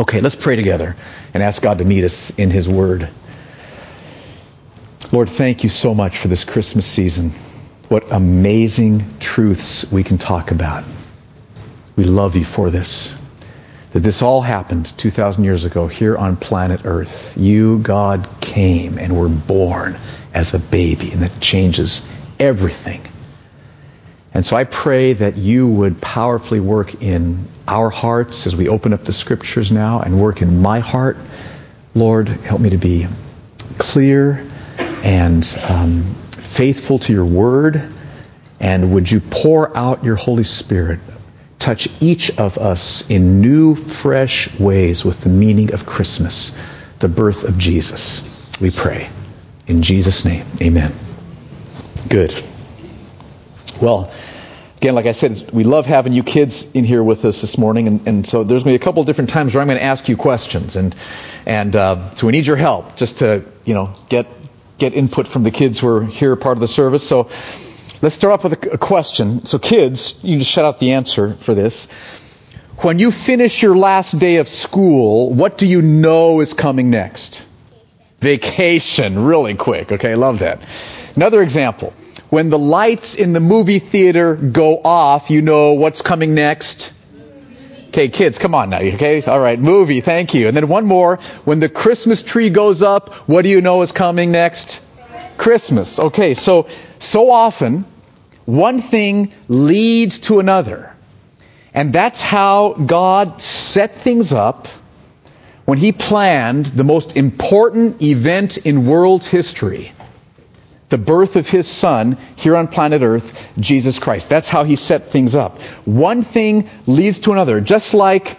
Okay, let's pray together and ask God to meet us in His Word. Lord, thank you so much for this Christmas season. What amazing truths we can talk about. We love you for this. That this all happened 2,000 years ago here on planet Earth. You, God, came and were born as a baby, and that changes everything. And so I pray that you would powerfully work in our hearts as we open up the scriptures now and work in my heart. Lord, help me to be clear and um, faithful to your word. And would you pour out your Holy Spirit, touch each of us in new, fresh ways with the meaning of Christmas, the birth of Jesus. We pray. In Jesus' name, amen. Good. Well, again, like I said, we love having you kids in here with us this morning, and, and so there's going to be a couple of different times where I'm going to ask you questions, and and uh, so we need your help just to you know get get input from the kids who are here part of the service. So let's start off with a, a question. So kids, you just shout out the answer for this. When you finish your last day of school, what do you know is coming next? Vacation, really quick. Okay, love that. Another example. When the lights in the movie theater go off, you know what's coming next? Okay, kids, come on now. Okay, all right, movie. Thank you. And then one more. When the Christmas tree goes up, what do you know is coming next? Christmas. Okay, so so often one thing leads to another, and that's how God set things up when He planned the most important event in world history the birth of his son here on planet Earth, Jesus Christ. That's how he set things up. One thing leads to another. Just like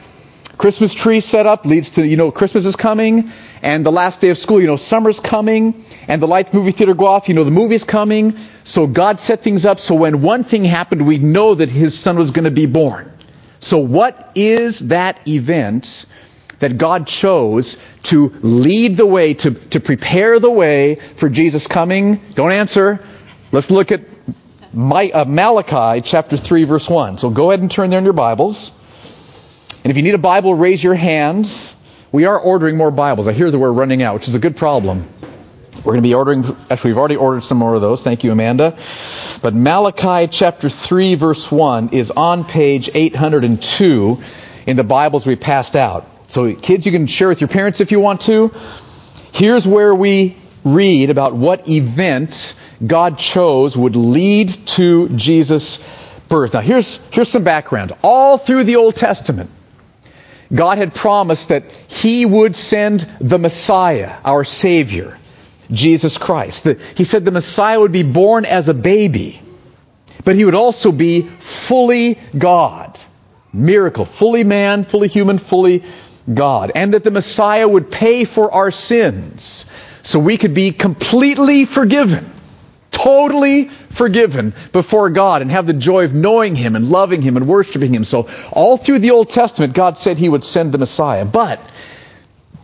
Christmas tree set up leads to, you know, Christmas is coming, and the last day of school, you know, summer's coming, and the lights movie theater go off, you know, the movie's coming. So God set things up so when one thing happened, we know that his son was going to be born. So what is that event that God chose to lead the way, to, to prepare the way for Jesus coming? Don't answer. Let's look at my, uh, Malachi chapter 3 verse 1. So go ahead and turn there in your Bibles. And if you need a Bible, raise your hands. We are ordering more Bibles. I hear that we're running out, which is a good problem. We're going to be ordering, actually, we've already ordered some more of those. Thank you, Amanda. But Malachi chapter 3 verse 1 is on page 802 in the Bibles we passed out. So, kids, you can share with your parents if you want to. Here's where we read about what event God chose would lead to Jesus' birth. Now, here's, here's some background. All through the Old Testament, God had promised that He would send the Messiah, our Savior, Jesus Christ. That he said the Messiah would be born as a baby, but He would also be fully God. Miracle. Fully man, fully human, fully God, and that the Messiah would pay for our sins so we could be completely forgiven, totally forgiven before God and have the joy of knowing Him and loving Him and worshiping Him. So all through the Old Testament, God said He would send the Messiah. But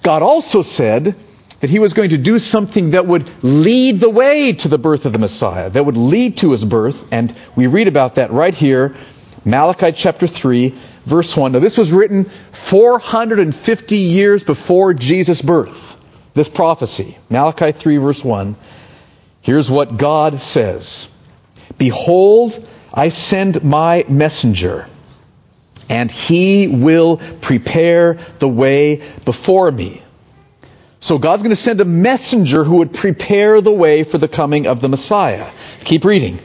God also said that He was going to do something that would lead the way to the birth of the Messiah, that would lead to His birth. And we read about that right here, Malachi chapter 3, verse 1. Now, this was written 450 years before Jesus' birth. This prophecy, Malachi 3, verse 1. Here's what God says Behold, I send my messenger, and he will prepare the way before me. So God's going to send a messenger who would prepare the way for the coming of the Messiah. Keep reading.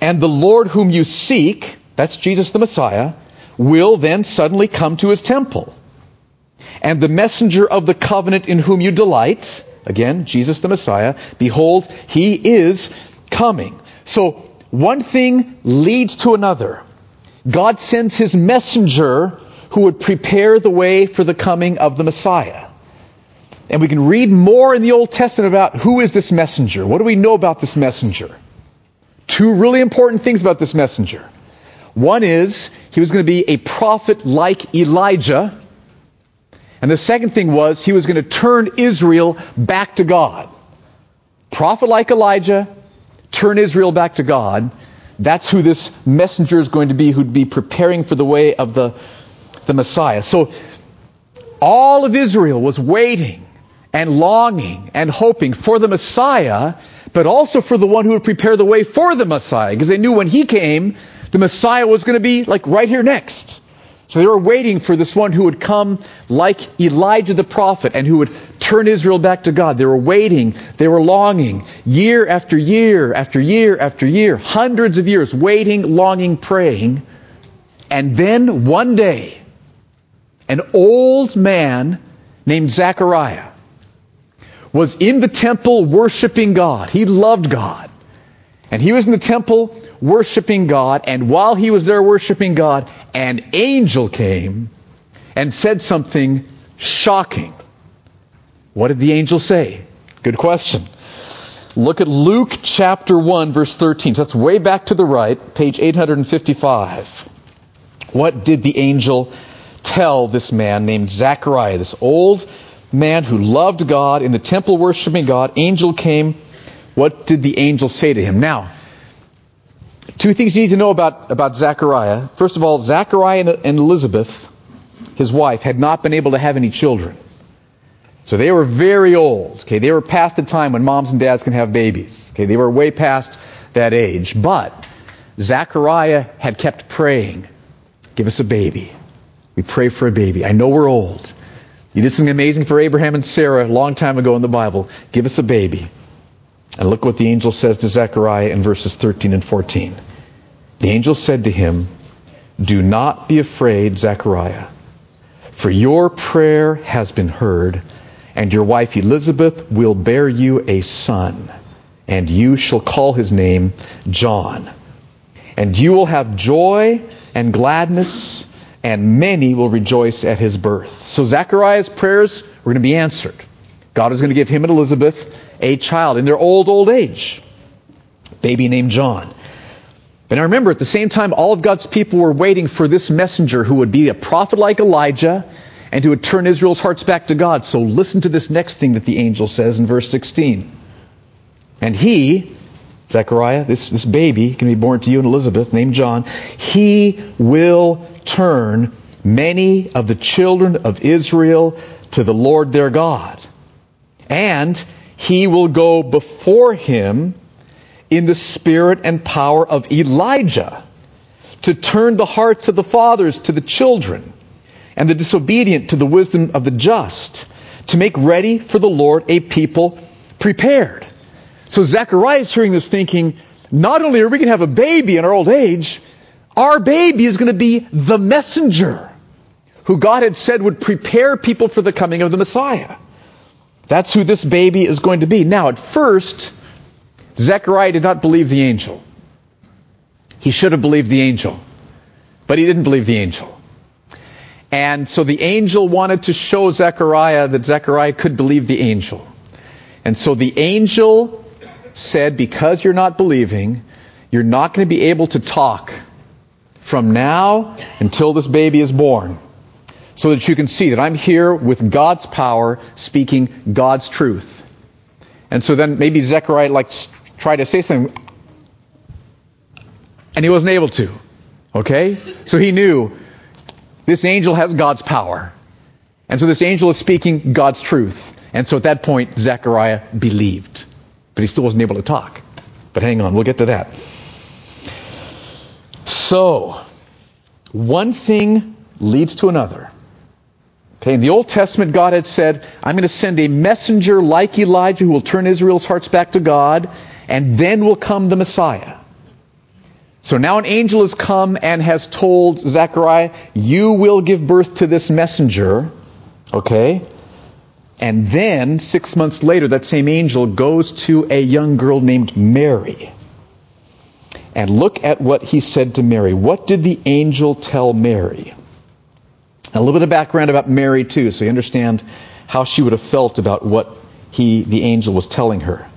And the Lord whom you seek, that's Jesus the Messiah, will then suddenly come to his temple. And the messenger of the covenant in whom you delight, again, Jesus the Messiah, behold, he is coming. So one thing leads to another. God sends his messenger who would prepare the way for the coming of the Messiah. And we can read more in the Old Testament about who is this messenger? What do we know about this messenger? Two really important things about this messenger. One is he was going to be a prophet like Elijah. And the second thing was he was going to turn Israel back to God. Prophet like Elijah, turn Israel back to God. That's who this messenger is going to be who'd be preparing for the way of the, the Messiah. So all of Israel was waiting and longing and hoping for the Messiah, but also for the one who would prepare the way for the Messiah, because they knew when he came, the Messiah was going to be like right here next. So they were waiting for this one who would come like Elijah the prophet and who would turn Israel back to God. They were waiting, they were longing, year after year after year after year, hundreds of years, waiting, longing, praying. And then one day, an old man named Zechariah was in the temple worshiping God. He loved God. And he was in the temple worshiping God, and while he was there worshiping God, an angel came and said something shocking. What did the angel say? Good question. Look at Luke chapter 1, verse 13. So that's way back to the right, page 855. What did the angel tell this man named Zechariah, this old man who loved God in the temple worshiping God? Angel came. What did the angel say to him? Now, Two things you need to know about, about Zechariah. First of all, Zechariah and, Elizabeth, his wife, had not been able to have any children. So they were very old. Okay, they were past the time when moms and dads can have babies. Okay, they were way past that age. But Zechariah had kept praying, "Give us a baby." We pray for a baby. I know we're old. You did something amazing for Abraham and Sarah a long time ago in the Bible. Give us a baby. And look what the angel says to Zechariah in verses 13 and 14. The angel said to him, Do not be afraid, Zechariah, for your prayer has been heard, and your wife Elizabeth will bear you a son, and you shall call his name John. And you will have joy and gladness, and many will rejoice at his birth. So Zechariah's prayers were going to be answered. God is going to give him and Elizabeth a child in their old, old age. Baby named John. But I remember, at the same time, all of God's people were waiting for this messenger who would be a prophet like Elijah and who would turn Israel's hearts back to God. So listen to this next thing that the angel says in verse 16. And he, Zechariah, this, this baby can be born to you and Elizabeth, named John, he will turn many of the children of Israel to the Lord their God. And he will go before him in the spirit and power of Elijah to turn the hearts of the fathers to the children and the disobedient to the wisdom of the just to make ready for the Lord a people prepared. So Zechariah is hearing this thinking, not only are we going to have a baby in our old age, our baby is going to be the messenger who God had said would prepare people for the coming of the Messiah. That's who this baby is going to be. Now, at first, Zechariah did not believe the angel. He should have believed the angel, but he didn't believe the angel. And so the angel wanted to show Zechariah that Zechariah could believe the angel. And so the angel said, Because you're not believing, you're not going to be able to talk from now until this baby is born so that you can see that I'm here with God's power speaking God's truth. And so then maybe Zechariah like tried to say something and he wasn't able to. Okay? So he knew this angel has God's power. And so this angel is speaking God's truth. And so at that point, Zechariah believed. But he still wasn't able to talk. But hang on, we'll get to that. So, one thing leads to another. Okay, in the Old Testament, God had said, I'm going to send a messenger like Elijah who will turn Israel's hearts back to God, and then will come the Messiah. So now an angel has come and has told Zechariah, You will give birth to this messenger. Okay? And then, six months later, that same angel goes to a young girl named Mary. And look at what he said to Mary. What did the angel tell Mary? a little bit of background about Mary, too, so you understand how she would have felt about what he, the angel, was telling her.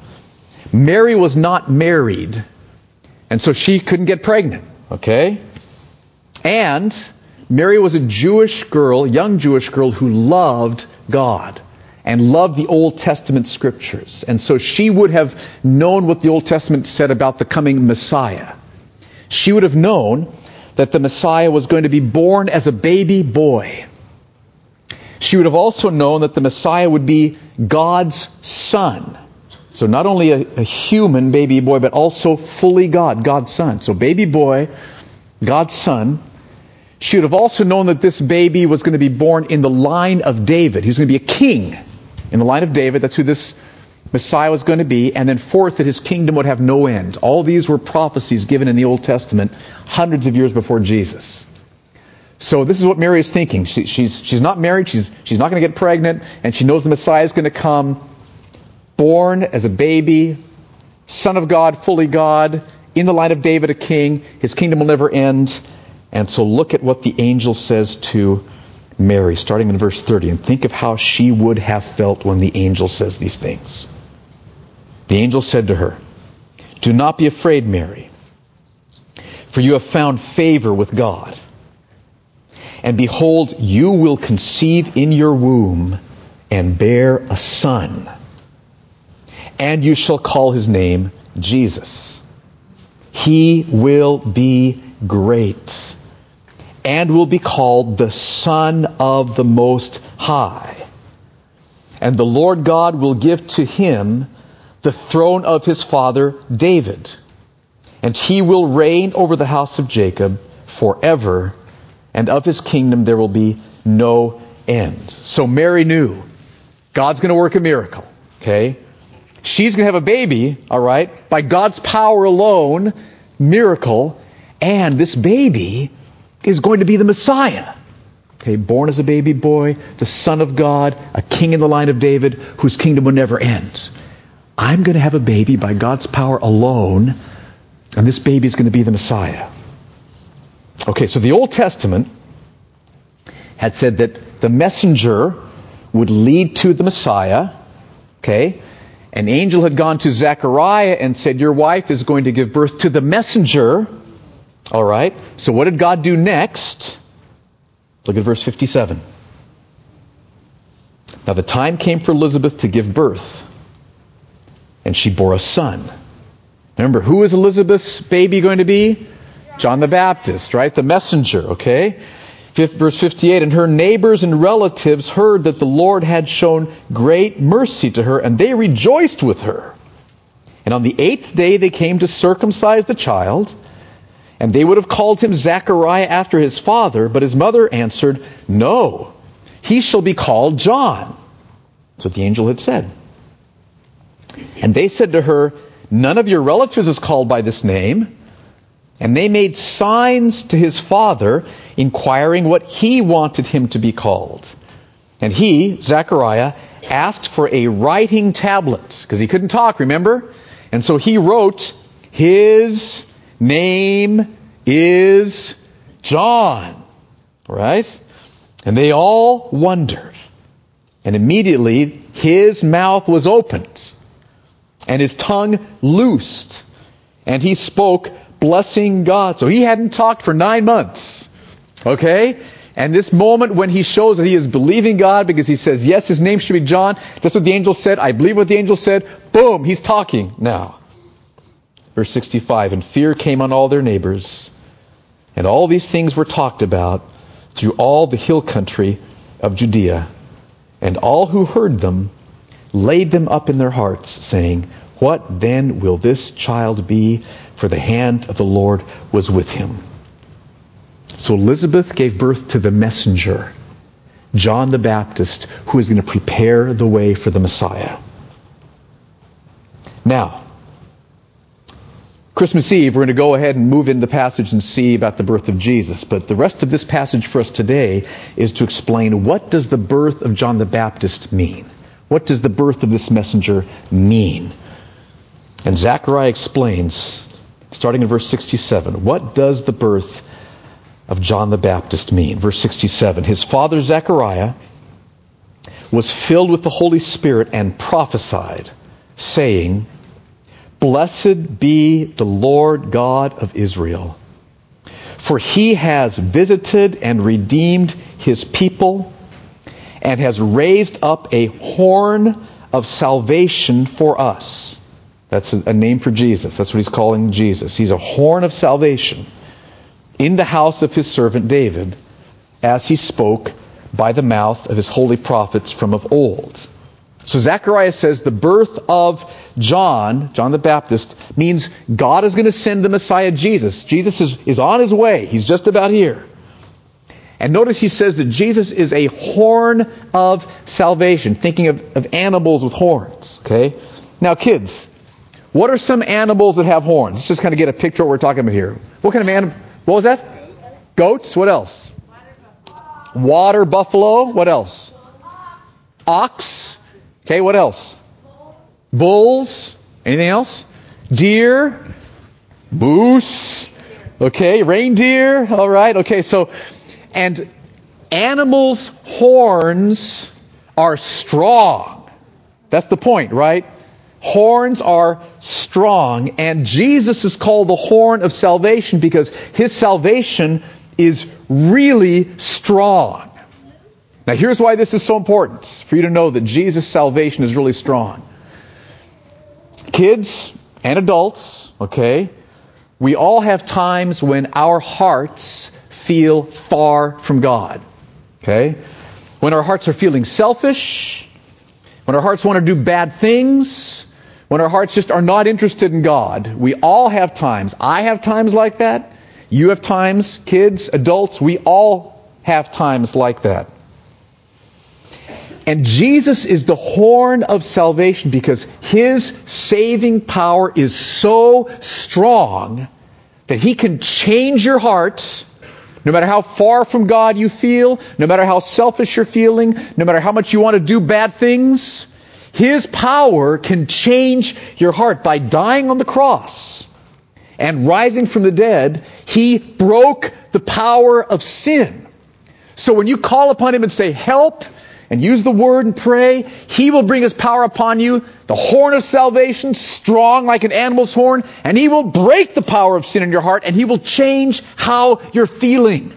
Mary was not married, and so she couldn't get pregnant, okay? And Mary was a Jewish girl, young Jewish girl, who loved God and loved the Old Testament scriptures. And so she would have known what the Old Testament said about the coming Messiah. She would have known that the Messiah was going to be born as a baby boy. She would have also known that the Messiah would be God's son. So not only a, a, human baby boy, but also fully God, God's son. So baby boy, God's son. She would have also known that this baby was going to be born in the line of David. He was going to be a king in the line of David. That's who this Messiah was going to be. And then fourth, that his kingdom would have no end. All these were prophecies given in the Old Testament hundreds of years before Jesus. So this is what Mary is thinking. She, she's, she's not married. She's, she's not going to get pregnant. And she knows the Messiah is going to come born as a baby, Son of God, fully God, in the line of David, a king. His kingdom will never end. And so look at what the angel says to Mary, starting in verse 30, and think of how she would have felt when the angel says these things. The angel said to her, Do not be afraid, Mary, for you have found favor with God. And behold, you will conceive in your womb and bear a son and you shall call his name Jesus. He will be great and will be called the Son of the Most High. And the Lord God will give to him the throne of his father David. And he will reign over the house of Jacob forever, and of his kingdom there will be no end. So Mary knew God's going to work a miracle. Okay? She's going to have a baby, all right, by God's power alone, miracle, and this baby is going to be the Messiah. Okay, born as a baby boy, the Son of God, a king in the line of David, whose kingdom will never end. I'm going to have a baby by God's power alone, and this baby is going to be the Messiah. Okay, so the Old Testament had said that the messenger would lead to the Messiah, okay, an angel had gone to Zechariah and said, Your wife is going to give birth to the messenger. All right. So what did God do next? Look at verse 57. Now the time came for Elizabeth to give birth, and she bore a son. Remember, who is Elizabeth's baby going to be? John the Baptist, right? The messenger, okay? Verse 58, and her neighbors and relatives heard that the Lord had shown great mercy to her, and they rejoiced with her. And on the eighth day they came to circumcise the child, and they would have called him Zechariah after his father, but his mother answered, No, he shall be called John. That's what the angel had said. And they said to her, None of your relatives is called by this name. And they made signs to his father, inquiring what he wanted him to be called. And he, Zechariah, asked for a writing tablet, because he couldn't talk, remember? And so he wrote, His name is John. Right? And they all wondered. And immediately his mouth was opened, and his tongue loosed, and he spoke blessing God. So he hadn't talked for nine months. Okay? And this moment when he shows that he is believing God because he says, yes, his name should be John. That's what the angel said. I believe what the angel said. Boom, he's talking now. Verse 65, and fear came on all their neighbors. And all these things were talked about through all the hill country of Judea. And all who heard them laid them up in their hearts, saying, What then will this child be? For the hand of the Lord was with him. So Elizabeth gave birth to the messenger, John the Baptist, who is going to prepare the way for the Messiah. Now, Christmas Eve, we're going to go ahead and move into the passage and see about the birth of Jesus. But the rest of this passage for us today is to explain what does the birth of John the Baptist mean? What does the birth of this messenger mean? And Zechariah explains, starting in verse 67, what does the birth of John the Baptist mean? Verse 67 His father Zechariah was filled with the Holy Spirit and prophesied, saying, Blessed be the Lord God of Israel, for he has visited and redeemed his people and has raised up a horn of salvation for us. That's a name for Jesus. That's what he's calling Jesus. He's a horn of salvation in the house of his servant David, as he spoke by the mouth of his holy prophets from of old. So Zechariah says the birth of John, John the Baptist, means God is going to send the Messiah Jesus. Jesus is, is on his way. He's just about here. And notice he says that Jesus is a horn of salvation, thinking of, of animals with horns. Okay? Now, kids, what are some animals that have horns? Let's just kind of get a picture of what we're talking about here. What kind of animal? What was that? Goats. What else? Water buffalo. What else? Ox. Okay, what else? Bulls. Anything else? Deer. Moose. Okay, reindeer. All right. Okay, so, and animals' horns are strong. That's the point, right? Horns are strong, and Jesus is called the horn of salvation because his salvation is really strong. Now, here's why this is so important for you to know that Jesus' salvation is really strong. Kids and adults, okay, we all have times when our hearts feel far from God. Okay? When our hearts are feeling selfish, when our hearts want to do bad things, when our hearts just are not interested in God. We all have times. I have times like that. You have times, kids, adults, we all have times like that. And Jesus is the horn of salvation because his saving power is so strong that he can change your heart no matter how far from God you feel, no matter how selfish you're feeling, no matter how much you want to do bad things, his power can change your heart by dying on the cross and rising from the dead. He broke the power of sin. So when you call upon him and say, help, and use the word and pray, he will bring his power upon you, the horn of salvation, strong like an animal's horn, and he will break the power of sin in your heart, and he will change how you're feeling.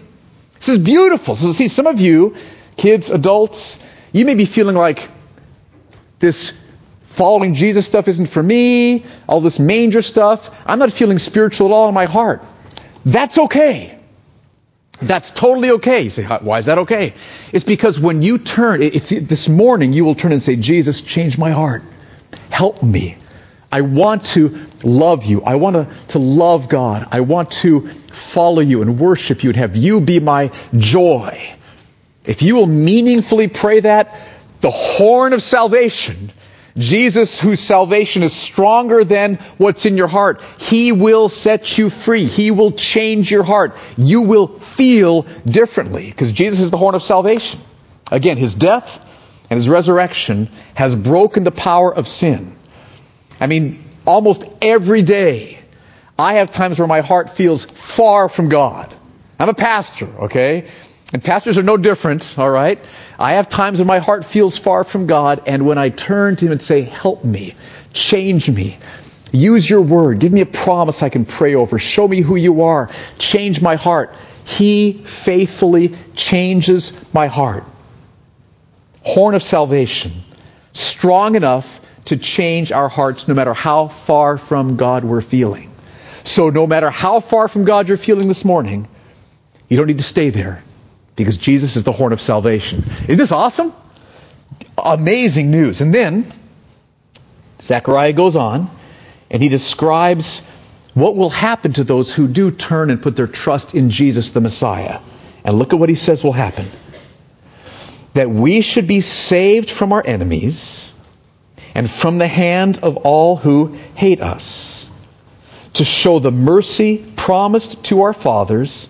This is beautiful. So see, some of you, kids, adults, you may be feeling like, this following Jesus stuff isn't for me, all this manger stuff. I'm not feeling spiritual at all in my heart. That's okay. That's totally okay. You say, why is that okay? It's because when you turn, it's, this morning you will turn and say, Jesus, change my heart. Help me. I want to love you. I want to, to love God. I want to follow you and worship you and have you be my joy. If you will meaningfully pray that, the horn of salvation, Jesus, whose salvation is stronger than what's in your heart, He will set you free. He will change your heart. You will feel differently because Jesus is the horn of salvation. Again, His death and His resurrection has broken the power of sin. I mean, almost every day, I have times where my heart feels far from God. I'm a pastor, okay? And pastors are no different, all right? I have times when my heart feels far from God, and when I turn to Him and say, Help me, change me, use your word, give me a promise I can pray over, show me who you are, change my heart. He faithfully changes my heart. Horn of salvation, strong enough to change our hearts no matter how far from God we're feeling. So, no matter how far from God you're feeling this morning, you don't need to stay there because Jesus is the horn of salvation. Is this awesome? Amazing news. And then Zechariah goes on and he describes what will happen to those who do turn and put their trust in Jesus the Messiah. And look at what he says will happen. That we should be saved from our enemies and from the hand of all who hate us, to show the mercy promised to our fathers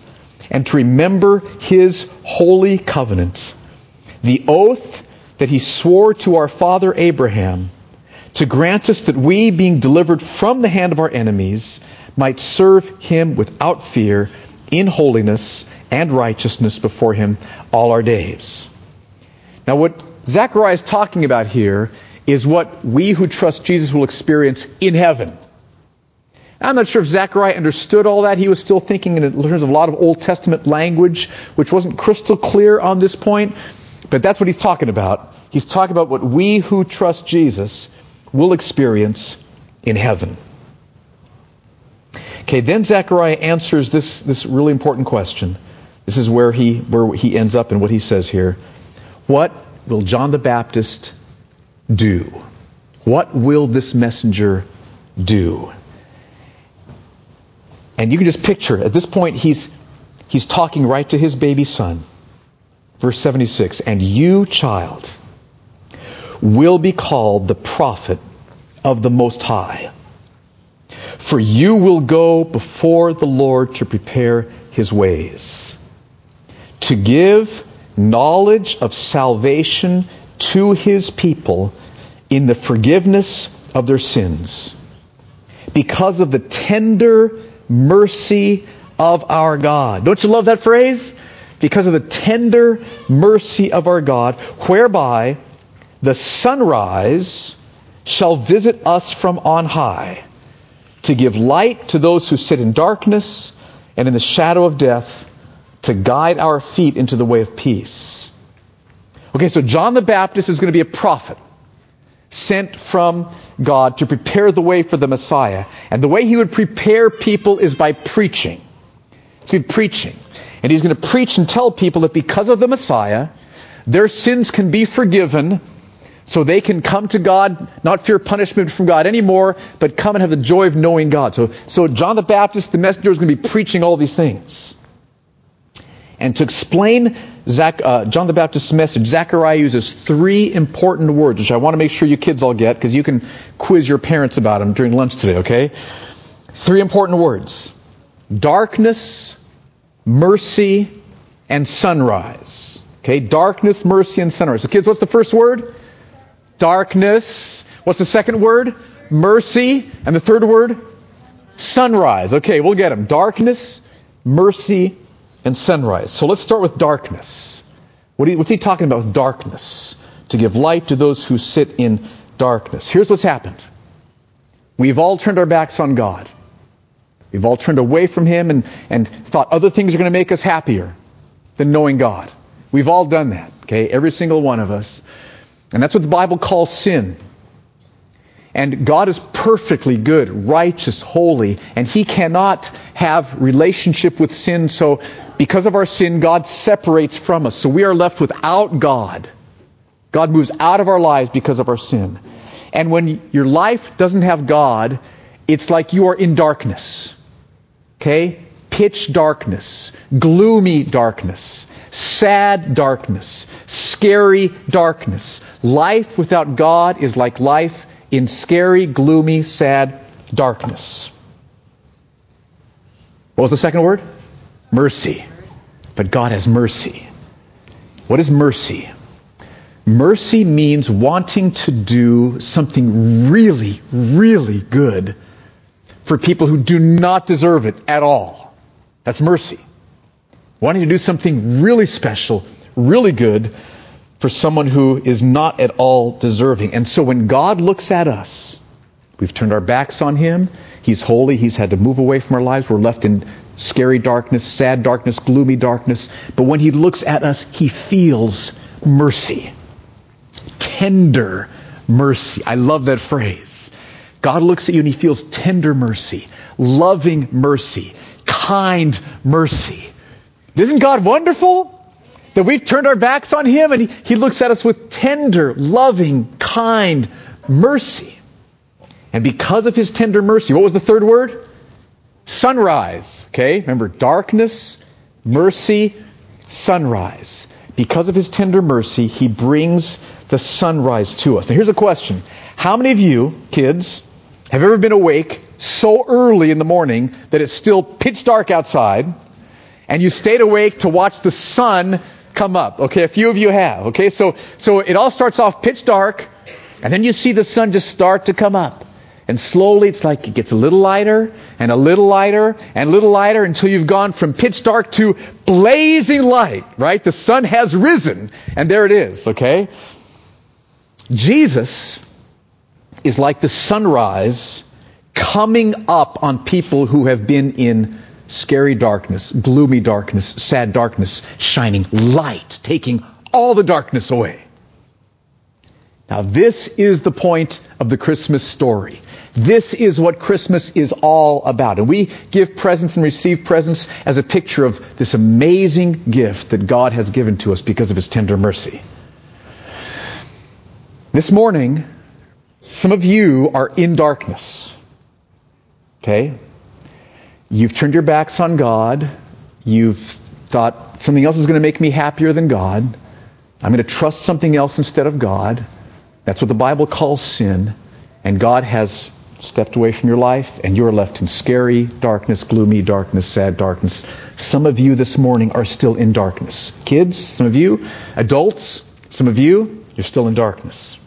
and to remember his holy covenant, the oath that he swore to our father Abraham, to grant us that we, being delivered from the hand of our enemies, might serve him without fear in holiness and righteousness before him all our days. Now, what Zechariah is talking about here is what we who trust Jesus will experience in heaven. I'm not sure if Zechariah understood all that. He was still thinking in terms of a lot of Old Testament language, which wasn't crystal clear on this point. But that's what he's talking about. He's talking about what we who trust Jesus will experience in heaven. Okay, then Zechariah answers this, this really important question. This is where he, where he ends up and what he says here. What will John the Baptist do? What will this messenger do? And you can just picture, at this point, he's, he's talking right to his baby son. Verse 76 And you, child, will be called the prophet of the Most High. For you will go before the Lord to prepare his ways, to give knowledge of salvation to his people in the forgiveness of their sins, because of the tender mercy of our God. Don't you love that phrase? Because of the tender mercy of our God, whereby the sunrise shall visit us from on high to give light to those who sit in darkness and in the shadow of death, to guide our feet into the way of peace. Okay, so John the Baptist is going to be a prophet sent from God to prepare the way for the Messiah. And the way he would prepare people is by preaching. It's be preaching. And he's going to preach and tell people that because of the Messiah, their sins can be forgiven so they can come to God, not fear punishment from God anymore, but come and have the joy of knowing God. So, so John the Baptist, the messenger, is going to be preaching all these things. And to explain Zach, uh, John the Baptist's message, Zechariah uses three important words, which I want to make sure you kids all get, because you can quiz your parents about them during lunch today, okay? Three important words. Darkness, mercy, and sunrise. Okay, darkness, mercy, and sunrise. So kids, what's the first word? Darkness. What's the second word? Mercy. And the third word? Sunrise. Okay, we'll get them. Darkness, mercy, and sunrise. So let's start with darkness. What what's he talking about with darkness? To give light to those who sit in darkness. Here's what's happened. We've all turned our backs on God. We've all turned away from Him and, and thought other things are going to make us happier than knowing God. We've all done that, okay? Every single one of us. And that's what the Bible calls sin. And God is perfectly good, righteous, holy, and He cannot have relationship with sin. So because of our sin, God separates from us. So we are left without God. God moves out of our lives because of our sin. And when your life doesn't have God, it's like you are in darkness. Okay? Pitch darkness, gloomy darkness, sad darkness, scary darkness. Life without God is like life in scary, gloomy, sad darkness. What was the second word? Mercy. But God has mercy. What is mercy? Mercy means wanting to do something really, really good for people who do not deserve it at all. That's mercy. Wanting to do something really special, really good for someone who is not at all deserving. And so when God looks at us, we've turned our backs on Him. He's holy. He's had to move away from our lives. We're left in scary darkness, sad darkness, gloomy darkness. But when He looks at us, He feels mercy. Tender mercy. I love that phrase. God looks at you and He feels tender mercy, loving mercy, kind mercy. Isn't God wonderful? That we've turned our backs on Him and He, he looks at us with tender, loving, kind mercy. And because of His tender mercy, what was the third word? Sunrise. Okay? Remember, darkness, mercy, sunrise. Because of His tender mercy, He brings the sunrise to us. Now here's a question. How many of you, kids, have ever been awake so early in the morning that it's still pitch dark outside and you stayed awake to watch the sun come up. Okay, a few of you have. Okay, so, so it all starts off pitch dark, and then you see the sun just start to come up. And slowly it's like it gets a little lighter, and a little lighter, and a little lighter until you've gone from pitch dark to blazing light, right? The sun has risen, and there it is, okay? Jesus is like the sunrise coming up on people who have been in scary darkness, gloomy darkness, sad darkness, shining light, taking all the darkness away. Now, this is the point of the Christmas story. This is what Christmas is all about. And we give presents and receive presents as a picture of this amazing gift that God has given to us because of His tender mercy. This morning, some of you are in darkness. Okay? You've turned your backs on God. You've thought something else is going to make me happier than God. I'm going to trust something else instead of God. That's what the Bible calls sin. And God has stepped away from your life, and you're left in scary darkness, gloomy darkness, sad darkness. Some of you this morning are still in darkness. Kids, some of you, adults, some of you, you're still in darkness.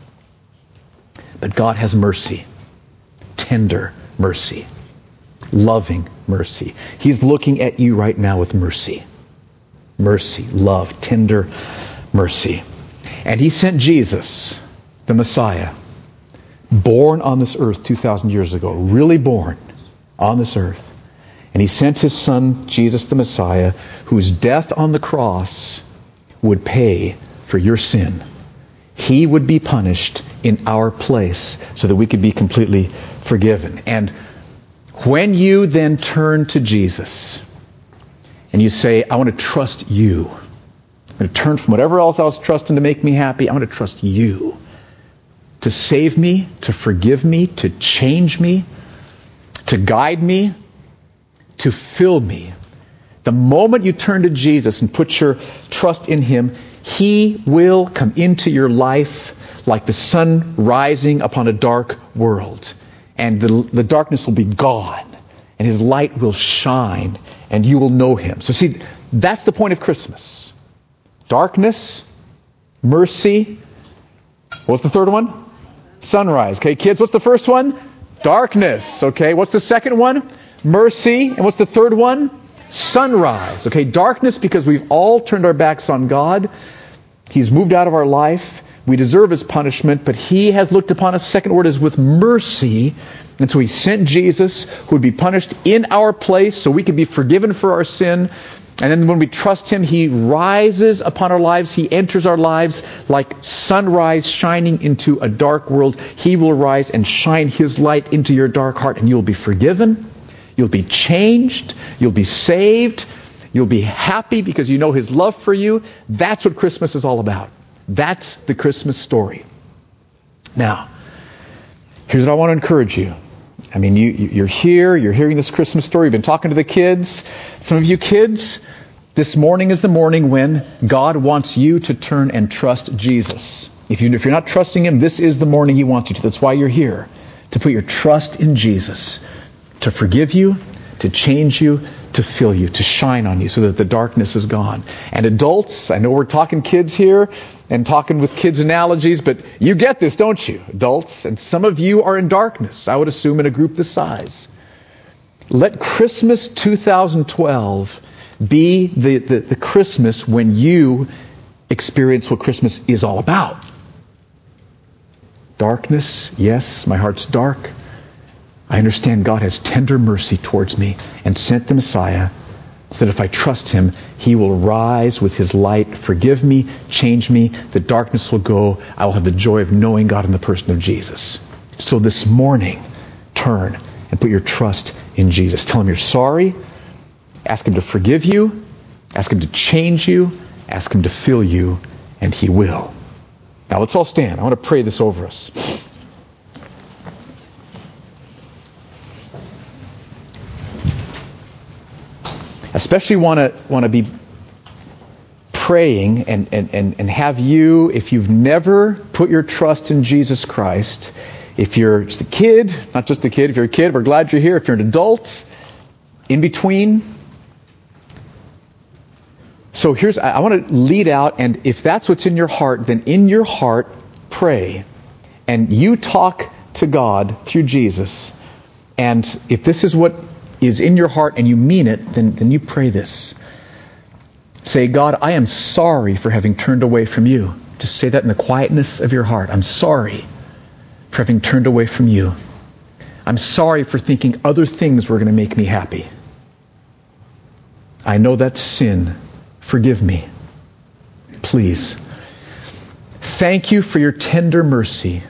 But God has mercy, tender mercy, loving mercy. He's looking at you right now with mercy. Mercy, love, tender mercy. And He sent Jesus, the Messiah, born on this earth 2,000 years ago, really born on this earth. And he sent his son, Jesus the Messiah, whose death on the cross would pay for your sin. He would be punished in our place so that we could be completely forgiven. And when you then turn to Jesus and you say, I want to trust you, I'm going to turn from whatever else I was trusting to make me happy, I'm going to trust you to save me, to forgive me, to change me, to guide me, to fill me. The moment you turn to Jesus and put your trust in Him, He will come into your life like the sun rising upon a dark world. And the, the darkness will be gone, and His light will shine, and you will know Him. So, see, that's the point of Christmas darkness, mercy. What's the third one? Sunrise. Okay, kids, what's the first one? Darkness. Okay, what's the second one? Mercy. And what's the third one? Sunrise. Okay, darkness because we've all turned our backs on God. He's moved out of our life. We deserve his punishment, but he has looked upon us. Second word is with mercy. And so he sent Jesus, who would be punished in our place so we could be forgiven for our sin. And then when we trust Him, He rises upon our lives. He enters our lives like sunrise shining into a dark world. He will rise and shine His light into your dark heart, and you'll be forgiven. You'll be changed. You'll be saved. You'll be happy because you know His love for you. That's what Christmas is all about. That's the Christmas story. Now, here's what I want to encourage you. I mean, you, you're here, you're hearing this Christmas story, you've been talking to the kids. Some of you kids, this morning is the morning when God wants you to turn and trust Jesus. If, you, if you're not trusting Him, this is the morning He wants you to. That's why you're here, to put your trust in Jesus, to forgive you, to change you, to fill you, to shine on you so that the darkness is gone. And adults, I know we're talking kids here and talking with kids' analogies, but you get this, don't you, adults? And some of you are in darkness, I would assume, in a group this size. Let Christmas 2012 be the, the, the Christmas when you experience what Christmas is all about. Darkness, yes, my heart's dark. I understand God has tender mercy towards me and sent the Messiah so that if I trust him, he will rise with his light, forgive me, change me, the darkness will go. I will have the joy of knowing God in the person of Jesus. So this morning, turn and put your trust in Jesus. Tell him you're sorry. Ask him to forgive you. Ask him to change you. Ask him to fill you, and he will. Now let's all stand. I want to pray this over us. especially want to want to be praying and, and, and, and have you, if you've never put your trust in Jesus Christ, if you're just a kid, not just a kid, if you're a kid, we're glad you're here. If you're an adult, in between. So here's, I want to lead out, and if that's what's in your heart, then in your heart, pray. And you talk to God through Jesus. And if this is what is in your heart and you mean it, then, then you pray this. Say, God, I am sorry for having turned away from you. Just say that in the quietness of your heart. I'm sorry for having turned away from you. I'm sorry for thinking other things were going to make me happy. I know that's sin. Forgive me. Please. Thank you for your tender mercy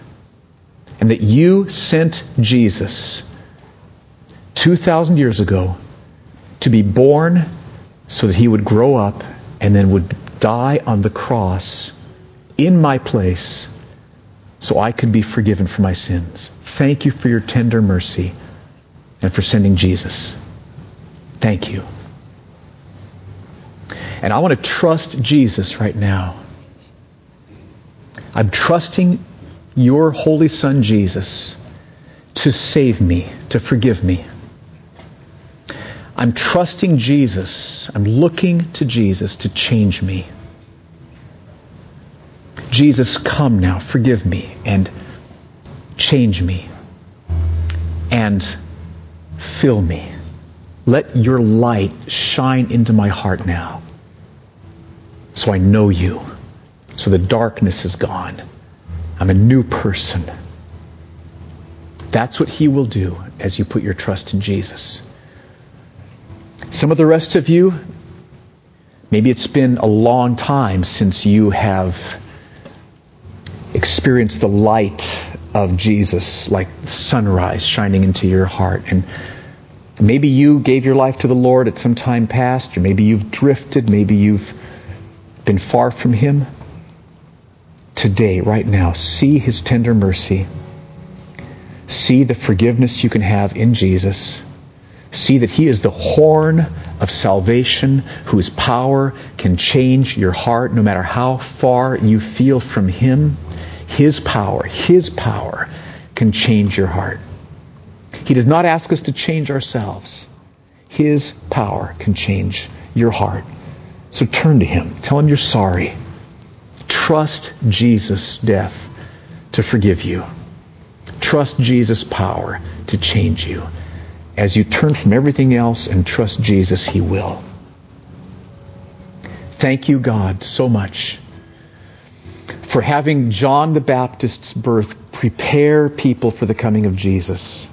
and that you sent Jesus 2,000 years ago to be born so that he would grow up and then would die on the cross in my place so I could be forgiven for my sins. Thank you for your tender mercy and for sending Jesus. Thank you. And I want to trust Jesus right now. I'm trusting your Holy Son, Jesus, to save me, to forgive me. I'm trusting Jesus. I'm looking to Jesus to change me. Jesus, come now, forgive me, and change me, and fill me. Let your light shine into my heart now so I know you, so the darkness is gone. I'm a new person. That's what he will do as you put your trust in Jesus. Some of the rest of you, maybe it's been a long time since you have experienced the light of Jesus like sunrise shining into your heart. And maybe you gave your life to the Lord at some time past, or maybe you've drifted, maybe you've been far from Him. Today, right now, see His tender mercy. See the forgiveness you can have in Jesus See that He is the horn of salvation whose power can change your heart no matter how far you feel from Him. His power, His power can change your heart. He does not ask us to change ourselves. His power can change your heart. So turn to Him. Tell Him you're sorry. Trust Jesus' death to forgive you. Trust Jesus' power to change you. As you turn from everything else and trust Jesus, He will. Thank you, God, so much for having John the Baptist's birth prepare people for the coming of Jesus.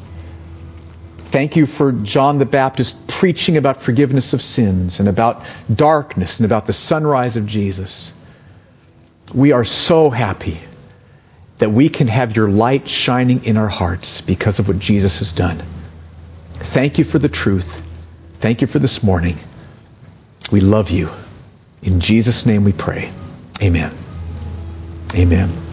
Thank you for John the Baptist preaching about forgiveness of sins and about darkness and about the sunrise of Jesus. We are so happy that we can have your light shining in our hearts because of what Jesus has done. Thank you for the truth. Thank you for this morning. We love you. In Jesus' name we pray. Amen. Amen.